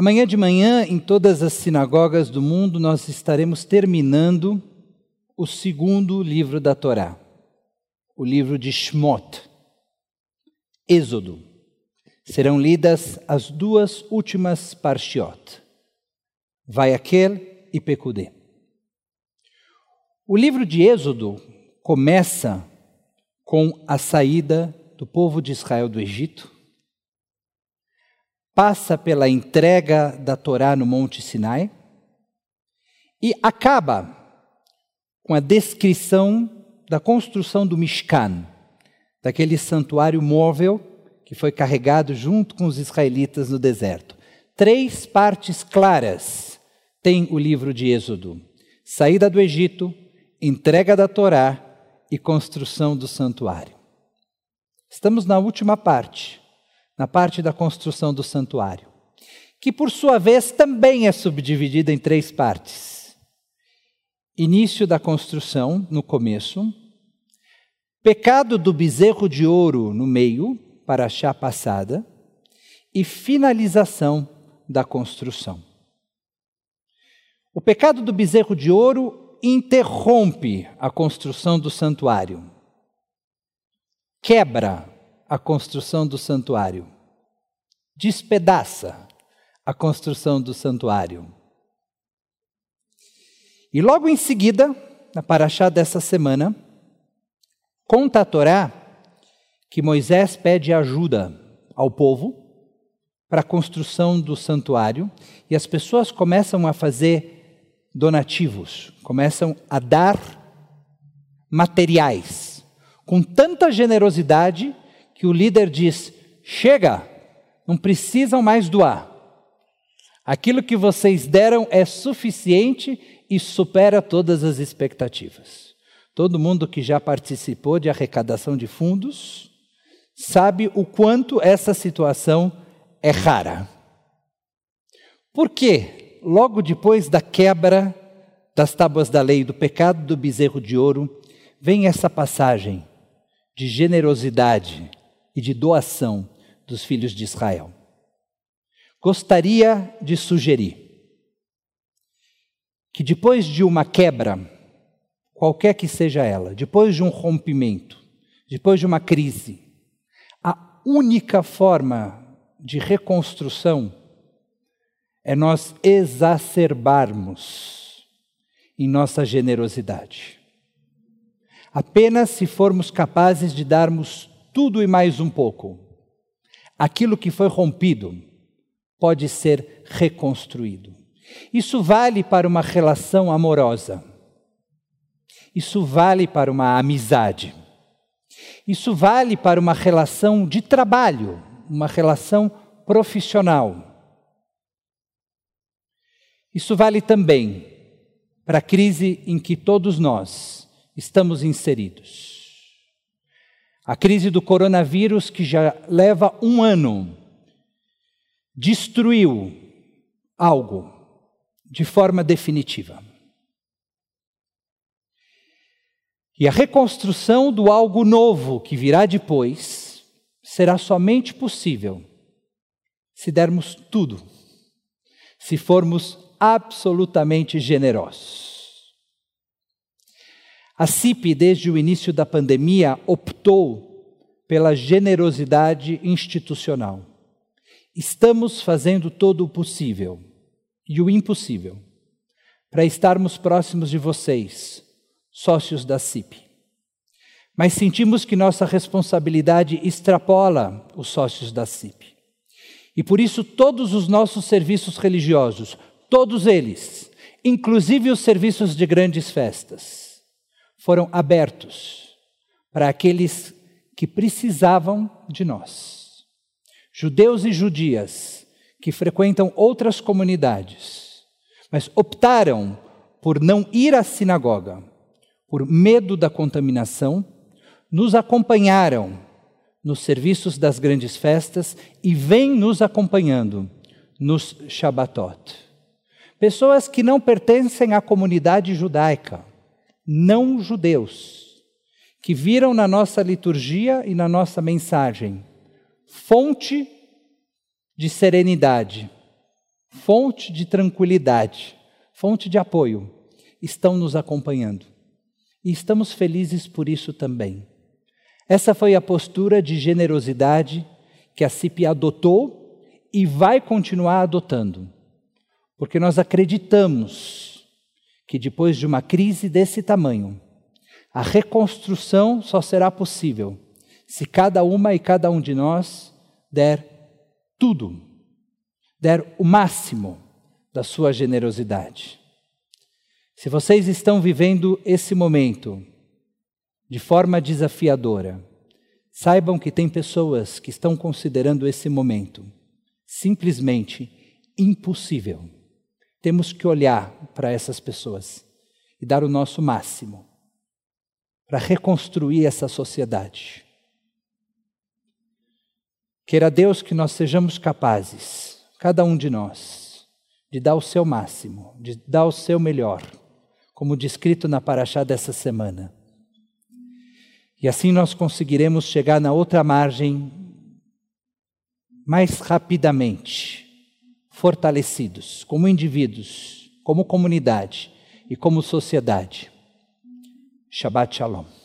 Amanhã de manhã, em todas as sinagogas do mundo, nós estaremos terminando o segundo livro da Torá, o livro de Shmot, Êxodo. Serão lidas as duas últimas parshiot, Vaiakel e Pekudê. O livro de Êxodo começa com a saída do povo de Israel do Egito, passa pela entrega da Torá no Monte Sinai e acaba com a descrição da construção do Mishkan, daquele santuário móvel que foi carregado junto com os israelitas no deserto. Três partes claras tem o livro de Êxodo: saída do Egito, entrega da Torá e construção do santuário. Estamos na última parte, na parte da construção do santuário, que por sua vez também é subdividida em três partes. Início da construção, no começo, pecado do bezerro de ouro no meio, para a chá passada, e finalização da construção. O pecado do bezerro de ouro interrompe a construção do santuário quebra a construção do santuário, despedaça a construção do santuário. E logo em seguida, na paraxá dessa semana, conta a Torá que Moisés pede ajuda ao povo para a construção do santuário e as pessoas começam a fazer donativos, começam a dar materiais com tanta generosidade que o líder diz: chega, não precisam mais doar. Aquilo que vocês deram é suficiente e supera todas as expectativas. Todo mundo que já participou de arrecadação de fundos sabe o quanto essa situação é rara. Por quê? Logo depois da quebra das tábuas da lei, do pecado do bezerro de ouro, vem essa passagem de generosidade e de doação dos filhos de Israel. Gostaria de sugerir que depois de uma quebra, qualquer que seja ela, depois de um rompimento, depois de uma crise, a única forma de reconstrução é nós exacerbarmos em nossa generosidade. Apenas se formos capazes de darmos tudo e mais um pouco, aquilo que foi rompido pode ser reconstruído. Isso vale para uma relação amorosa. Isso vale para uma amizade. Isso vale para uma relação de trabalho, uma relação profissional. Isso vale também para a crise em que todos nós estamos inseridos. A crise do coronavírus, que já leva um ano, destruiu algo de forma definitiva. E a reconstrução do algo novo que virá depois será somente possível se dermos tudo, se formos absolutamente generosos. A CIP, desde o início da pandemia, optou pela generosidade institucional. Estamos fazendo todo o possível e o impossível para estarmos próximos de vocês, sócios da CIP. Mas sentimos que nossa responsabilidade extrapola os sócios da CIP. E por isso, todos os nossos serviços religiosos, todos eles, inclusive os serviços de grandes festas, foram abertos para aqueles que precisavam de nós. Judeus e judias que frequentam outras comunidades, mas optaram por não ir à sinagoga, por medo da contaminação, nos acompanharam nos serviços das grandes festas e vêm nos acompanhando nos Shabbatot. Pessoas que não pertencem à comunidade judaica, não judeus, que viram na nossa liturgia e na nossa mensagem fonte de serenidade, fonte de tranquilidade, fonte de apoio, estão nos acompanhando. E estamos felizes por isso também. Essa foi a postura de generosidade que a CIP adotou e vai continuar adotando. Porque nós acreditamos que depois de uma crise desse tamanho, a reconstrução só será possível se cada uma e cada um de nós der tudo, der o máximo da sua generosidade. Se vocês estão vivendo esse momento de forma desafiadora, saibam que tem pessoas que estão considerando esse momento simplesmente impossível. Temos que olhar para essas pessoas e dar o nosso máximo para reconstruir essa sociedade. Queira Deus que nós sejamos capazes, cada um de nós, de dar o seu máximo, de dar o seu melhor, como descrito na paraxá dessa semana. E assim nós conseguiremos chegar na outra margem mais rapidamente, fortalecidos, como indivíduos, como comunidade e como sociedade. Shabbat Shalom.